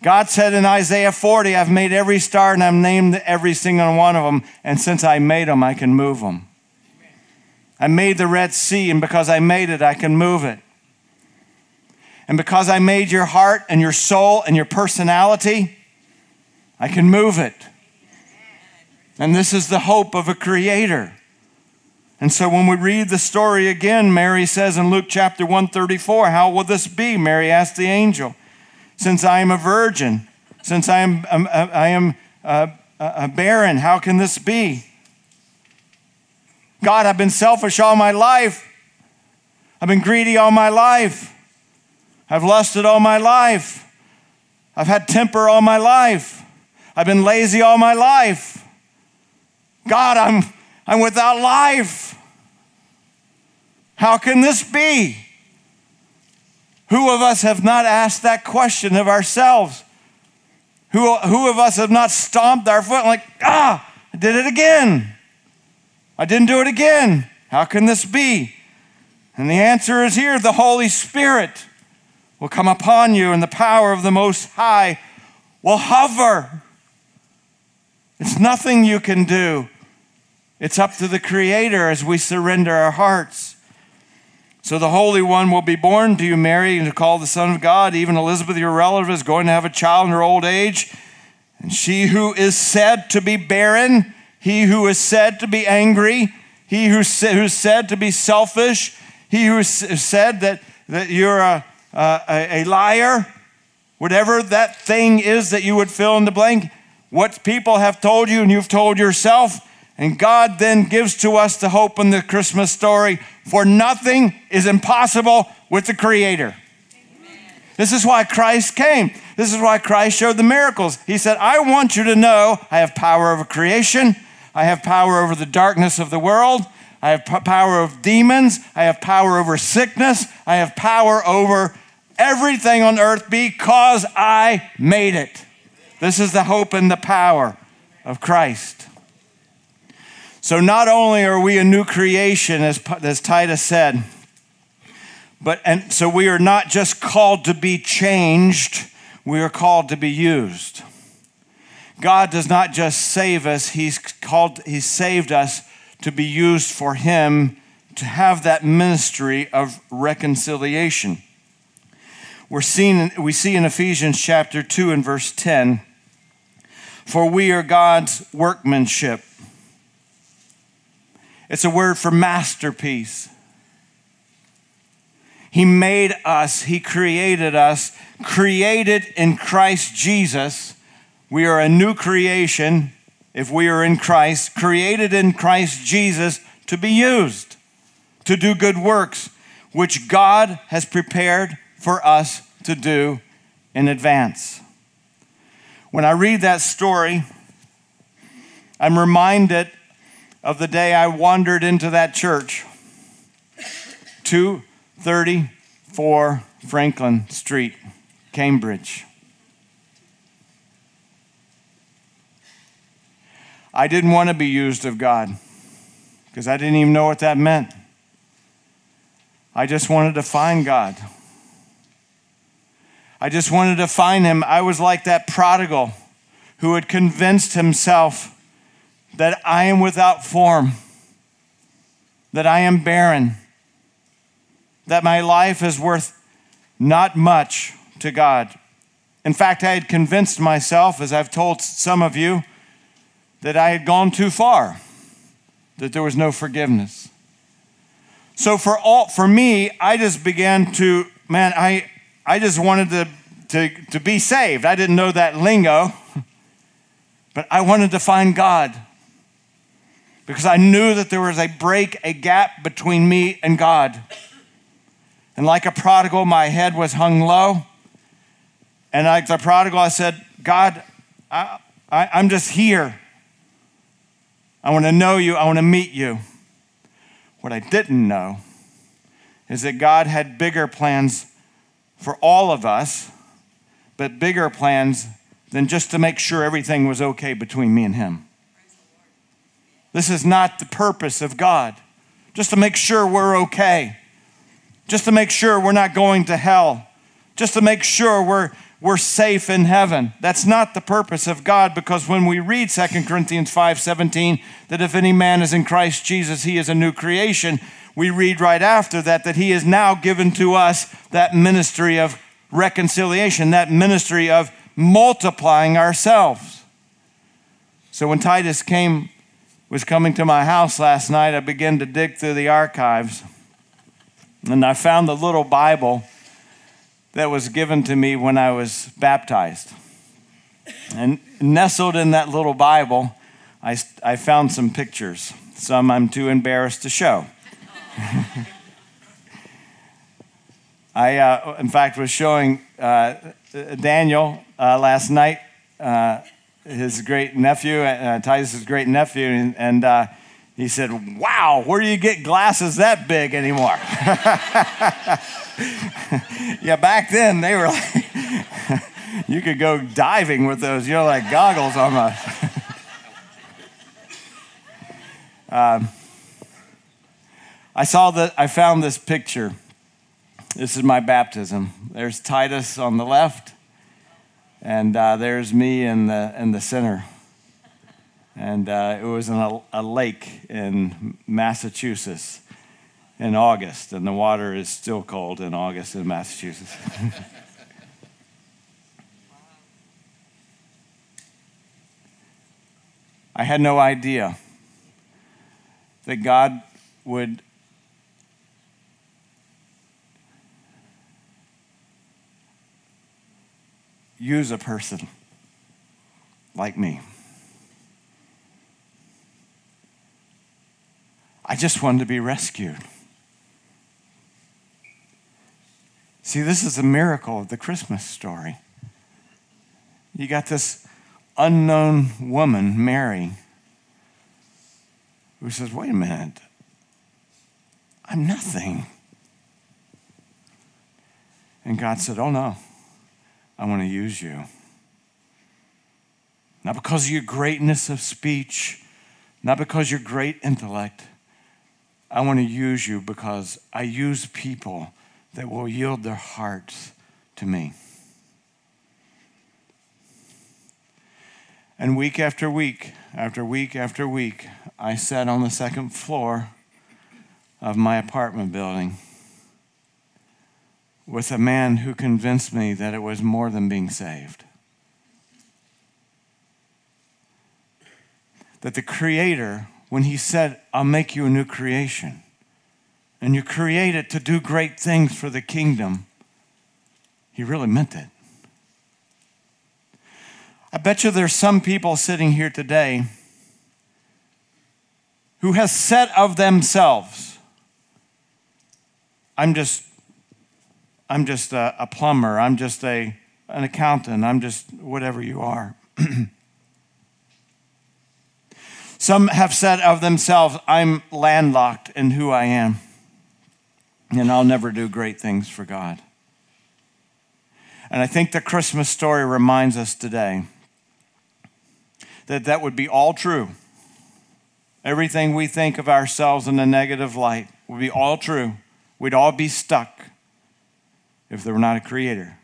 Speaker 1: God said in Isaiah 40, I've made every star and I've named every single one of them, and since I made them, I can move them. I made the Red Sea, and because I made it, I can move it. And because I made your heart and your soul and your personality, I can move it. And this is the hope of a creator. And so when we read the story again, Mary says in Luke chapter 134, How will this be? Mary asked the angel. Since I am a virgin, since I am, um, uh, I am a, a barren, how can this be? God, I've been selfish all my life. I've been greedy all my life. I've lusted all my life. I've had temper all my life. I've been lazy all my life. God, I'm, I'm without life. How can this be? Who of us have not asked that question of ourselves? Who, who of us have not stomped our foot like, ah, I did it again? I didn't do it again. How can this be? And the answer is here the Holy Spirit will come upon you, and the power of the Most High will hover. It's nothing you can do. It's up to the Creator as we surrender our hearts. So the Holy One will be born to you, Mary, and to call the Son of God. Even Elizabeth, your relative, is going to have a child in her old age. And she who is said to be barren he who is said to be angry, he who's said to be selfish, he who said that, that you're a, a, a liar, whatever that thing is that you would fill in the blank, what people have told you and you've told yourself. And God then gives to us the hope in the Christmas story for nothing is impossible with the Creator. This is why Christ came. This is why Christ showed the miracles. He said, I want you to know I have power over creation, I have power over the darkness of the world, I have p- power of demons, I have power over sickness, I have power over everything on earth because I made it. This is the hope and the power of Christ. So, not only are we a new creation, as, as Titus said, but and so we are not just called to be changed, we are called to be used. God does not just save us, He's called, He saved us to be used for Him to have that ministry of reconciliation. We're seen, we see in Ephesians chapter 2 and verse 10 For we are God's workmanship. It's a word for masterpiece. He made us, He created us, created in Christ Jesus. We are a new creation if we are in Christ, created in Christ Jesus to be used, to do good works, which God has prepared for us to do in advance. When I read that story, I'm reminded of the day I wandered into that church. 234 Franklin Street, Cambridge. I didn't want to be used of God because I didn't even know what that meant. I just wanted to find God. I just wanted to find Him. I was like that prodigal who had convinced himself that I am without form, that I am barren that my life is worth not much to God. In fact, I had convinced myself, as I've told some of you, that I had gone too far, that there was no forgiveness. So for all for me, I just began to, man, I I just wanted to to, to be saved. I didn't know that lingo, but I wanted to find God. Because I knew that there was a break, a gap between me and God. And like a prodigal, my head was hung low. And like the prodigal, I said, God, I, I, I'm just here. I want to know you. I want to meet you. What I didn't know is that God had bigger plans for all of us, but bigger plans than just to make sure everything was okay between me and Him. This is not the purpose of God, just to make sure we're okay just to make sure we're not going to hell, just to make sure we're, we're safe in heaven. That's not the purpose of God because when we read 2 Corinthians 5:17 that if any man is in Christ Jesus, he is a new creation, we read right after that that he is now given to us that ministry of reconciliation, that ministry of multiplying ourselves. So when Titus came was coming to my house last night, I began to dig through the archives and I found the little Bible that was given to me when I was baptized. And nestled in that little Bible, I, I found some pictures. Some I'm too embarrassed to show. I, uh, in fact, was showing uh, Daniel uh, last night, uh, his great nephew, uh, Titus's great nephew, and, and uh, he said, Wow, where do you get glasses that big anymore? yeah, back then they were like, you could go diving with those, you know, like goggles almost. um, I saw that, I found this picture. This is my baptism. There's Titus on the left, and uh, there's me in the, in the center and uh, it was in a, a, lake in Massachusetts in August, and the water is still cold in August in Massachusetts. I had no idea that God would use a person like me. I just wanted to be rescued. See, this is the miracle of the Christmas story. You got this unknown woman, Mary, who says, Wait a minute, I'm nothing. And God said, Oh no, I want to use you. Not because of your greatness of speech, not because your great intellect. I want to use you because I use people that will yield their hearts to me. And week after week, after week after week, I sat on the second floor of my apartment building with a man who convinced me that it was more than being saved. That the Creator, when He said, I'll make you a new creation, and you create it to do great things for the kingdom, He really meant it. I bet you there's some people sitting here today who has said of themselves, I'm just I'm just a, a plumber, I'm just a an accountant, I'm just whatever you are. Some have said of themselves, I'm landlocked in who I am, and I'll never do great things for God. And I think the Christmas story reminds us today that that would be all true. Everything we think of ourselves in a negative light would be all true. We'd all be stuck if there were not a creator.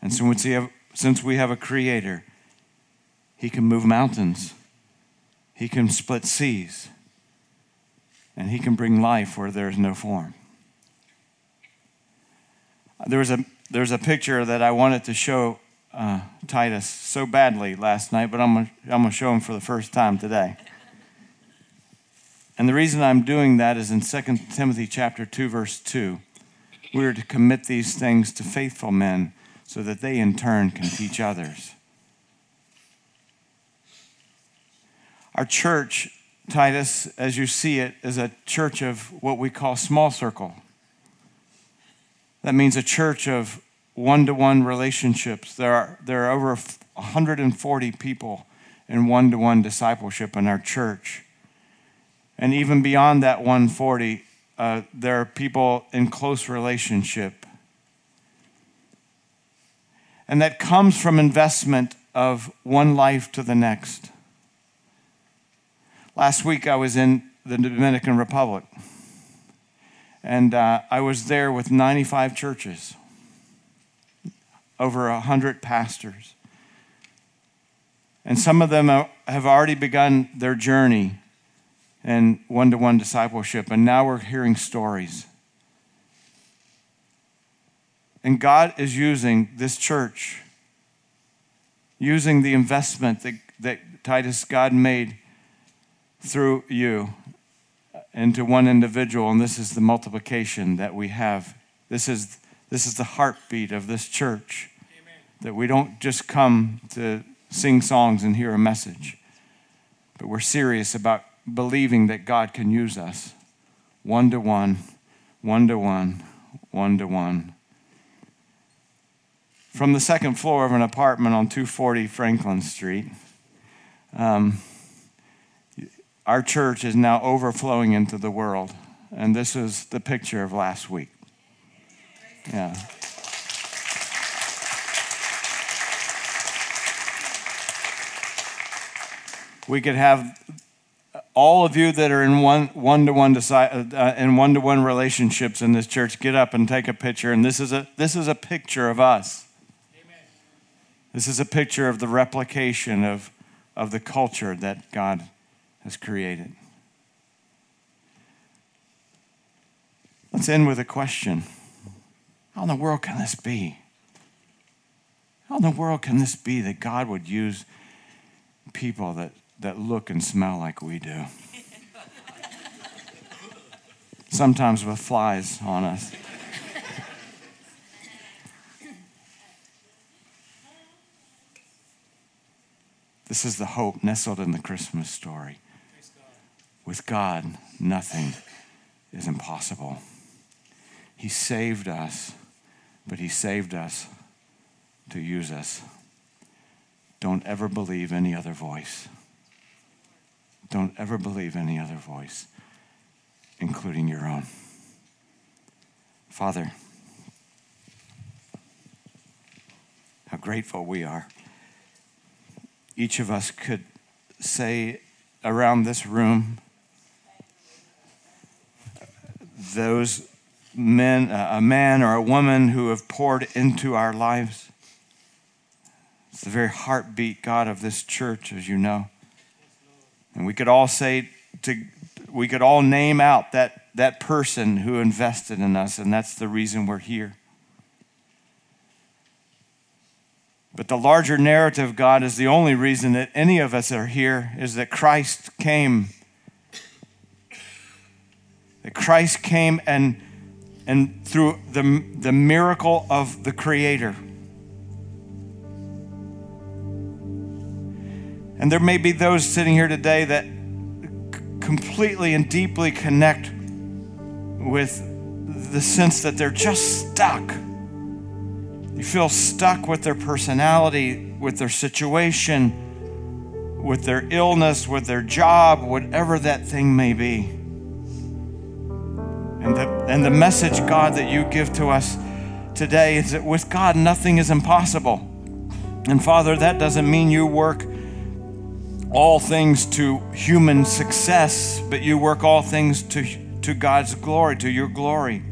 Speaker 1: And since we have, since we have a creator, he can move mountains, he can split seas, and he can bring life where there is no form. There was a, there's a picture that I wanted to show uh, Titus so badly last night, but I'm going I'm to show him for the first time today. And the reason I'm doing that is in 2 Timothy chapter 2 verse 2. We are to commit these things to faithful men so that they in turn can teach others. Our church, Titus, as you see it, is a church of what we call small circle. That means a church of one to one relationships. There are, there are over 140 people in one to one discipleship in our church. And even beyond that 140, uh, there are people in close relationship. And that comes from investment of one life to the next. Last week I was in the Dominican Republic, and uh, I was there with 95 churches over 100 pastors. And some of them have already begun their journey in one to one discipleship, and now we're hearing stories. And God is using this church, using the investment that, that Titus God made through you into one individual, and this is the multiplication that we have. This is this is the heartbeat of this church. Amen. That we don't just come to sing songs and hear a message, but we're serious about believing that God can use us one to one, one to one, one to one. From the second floor of an apartment on 240 Franklin Street, um, our church is now overflowing into the world. And this is the picture of last week. Yeah. We could have all of you that are in one one to one in one to one relationships in this church get up and take a picture. And this is a this is a picture of us. Amen. This is a picture of the replication of of the culture that God has created. Let's end with a question. How in the world can this be? How in the world can this be that God would use people that, that look and smell like we do? Sometimes with flies on us. This is the hope nestled in the Christmas story. With God, nothing is impossible. He saved us, but He saved us to use us. Don't ever believe any other voice. Don't ever believe any other voice, including your own. Father, how grateful we are. Each of us could say around this room, those men, a man or a woman who have poured into our lives. It's the very heartbeat, God, of this church, as you know. And we could all say to we could all name out that, that person who invested in us, and that's the reason we're here. But the larger narrative, God, is the only reason that any of us are here is that Christ came. That Christ came and, and through the, the miracle of the Creator. And there may be those sitting here today that completely and deeply connect with the sense that they're just stuck. You feel stuck with their personality, with their situation, with their illness, with their job, whatever that thing may be. And the, and the message, God, that you give to us today is that with God, nothing is impossible. And Father, that doesn't mean you work all things to human success, but you work all things to, to God's glory, to your glory.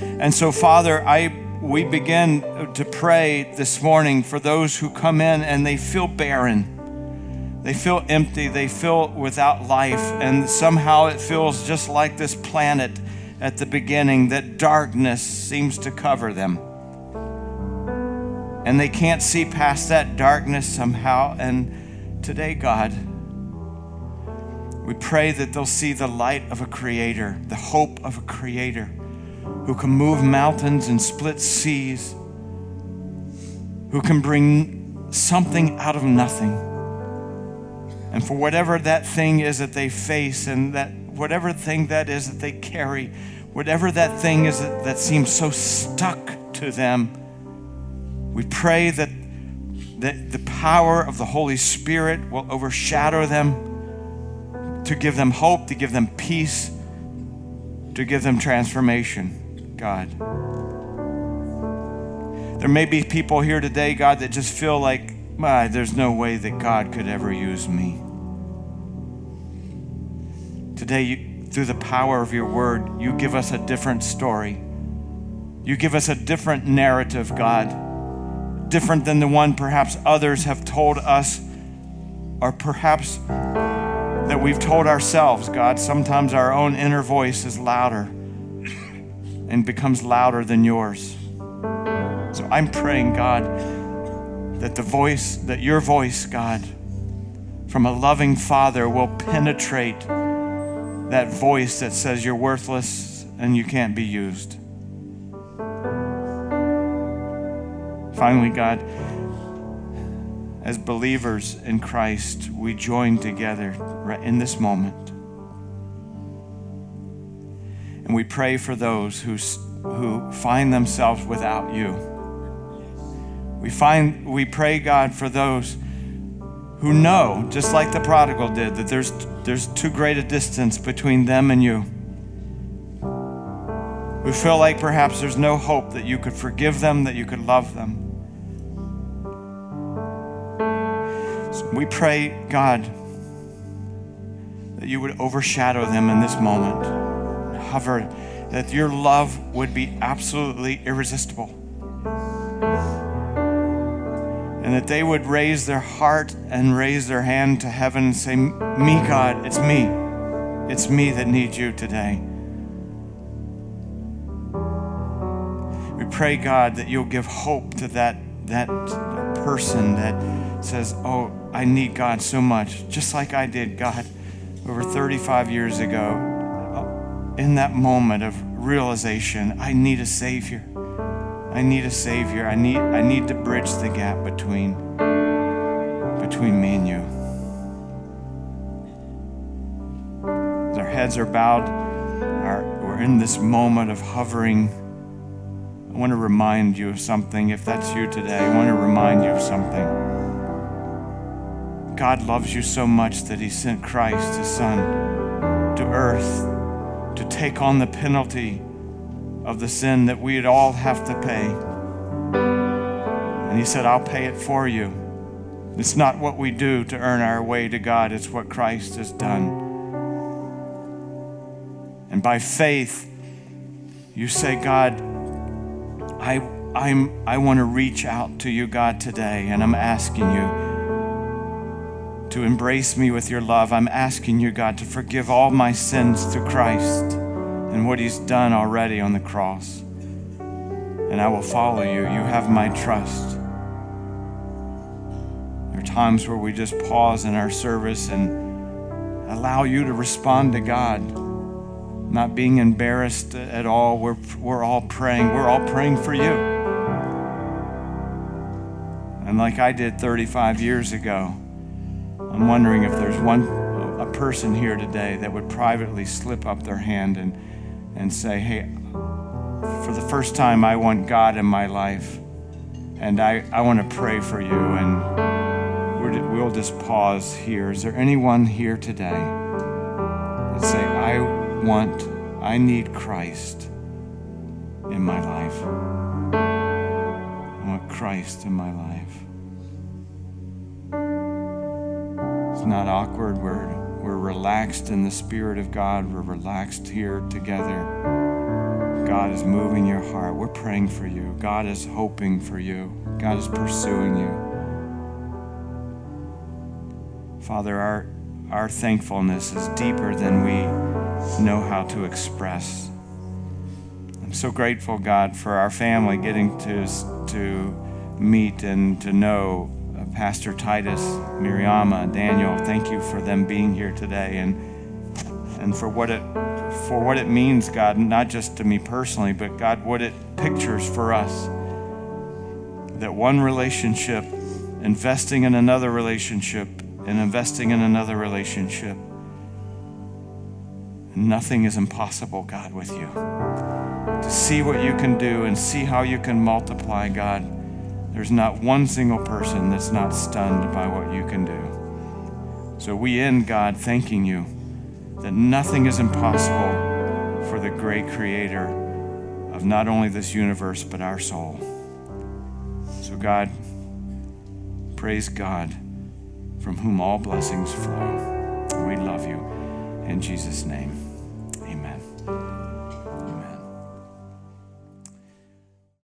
Speaker 1: And so, Father, I we begin to pray this morning for those who come in and they feel barren. They feel empty, they feel without life, and somehow it feels just like this planet at the beginning that darkness seems to cover them. And they can't see past that darkness somehow. And today, God. We pray that they'll see the light of a creator, the hope of a creator who can move mountains and split seas, who can bring something out of nothing. And for whatever that thing is that they face and that whatever thing that is that they carry, whatever that thing is that, that seems so stuck to them, we pray that that the power of the Holy Spirit will overshadow them to give them hope, to give them peace, to give them transformation, God. There may be people here today, God, that just feel like, ah, there's no way that God could ever use me. Today, you, through the power of your word, you give us a different story. You give us a different narrative, God different than the one perhaps others have told us, or perhaps that we've told ourselves, God. Sometimes our own inner voice is louder and becomes louder than yours. So I'm praying, God, that the voice, that your voice, God, from a loving Father will penetrate that voice that says you're worthless and you can't be used. Finally, God, as believers in Christ, we join together in this moment. And we pray for those who, who find themselves without you. We, find, we pray, God, for those who know, just like the prodigal did, that there's, there's too great a distance between them and you. We feel like perhaps there's no hope that you could forgive them, that you could love them. So we pray, God, that you would overshadow them in this moment. Hover, that your love would be absolutely irresistible. And that they would raise their heart and raise their hand to heaven and say, Me, God, it's me. It's me that needs you today. We pray, God, that you'll give hope to that, that person that says, Oh, I need God so much, just like I did God over 35 years ago. Uh, in that moment of realization, I need a Savior. I need a Savior. I need, I need to bridge the gap between, between me and you. Our heads are bowed, our, we're in this moment of hovering. I want to remind you of something. If that's you today, I want to remind you of something. God loves you so much that He sent Christ, His Son, to earth to take on the penalty of the sin that we'd all have to pay. And He said, I'll pay it for you. It's not what we do to earn our way to God, it's what Christ has done. And by faith, you say, God, I, I'm, I want to reach out to you, God, today, and I'm asking you to embrace me with your love. I'm asking you, God, to forgive all my sins through Christ and what He's done already on the cross. And I will follow you. You have my trust. There are times where we just pause in our service and allow you to respond to God, not being embarrassed at all. We're, we're all praying. We're all praying for you. And like I did 35 years ago, I'm wondering if there's one a person here today that would privately slip up their hand and and say, "Hey, for the first time I want God in my life and I, I want to pray for you and we will just pause here. Is there anyone here today that say, I want, I need Christ in my life? I want Christ in my life. Not awkward. We're, we're relaxed in the Spirit of God. We're relaxed here together. God is moving your heart. We're praying for you. God is hoping for you. God is pursuing you. Father, our, our thankfulness is deeper than we know how to express. I'm so grateful, God, for our family getting to, to meet and to know Pastor Titus, Mariamma, Daniel, thank you for them being here today and and for what it for what it means, God, not just to me personally, but God, what it pictures for us. That one relationship, investing in another relationship, and investing in another relationship. Nothing is impossible, God, with you. To see what you can do and see how you can multiply, God there's not one single person that's not stunned by what you can do. So we end, God, thanking you that nothing is impossible for the great creator of not only this universe, but our soul. So, God, praise God from whom all blessings flow. We love you. In Jesus' name.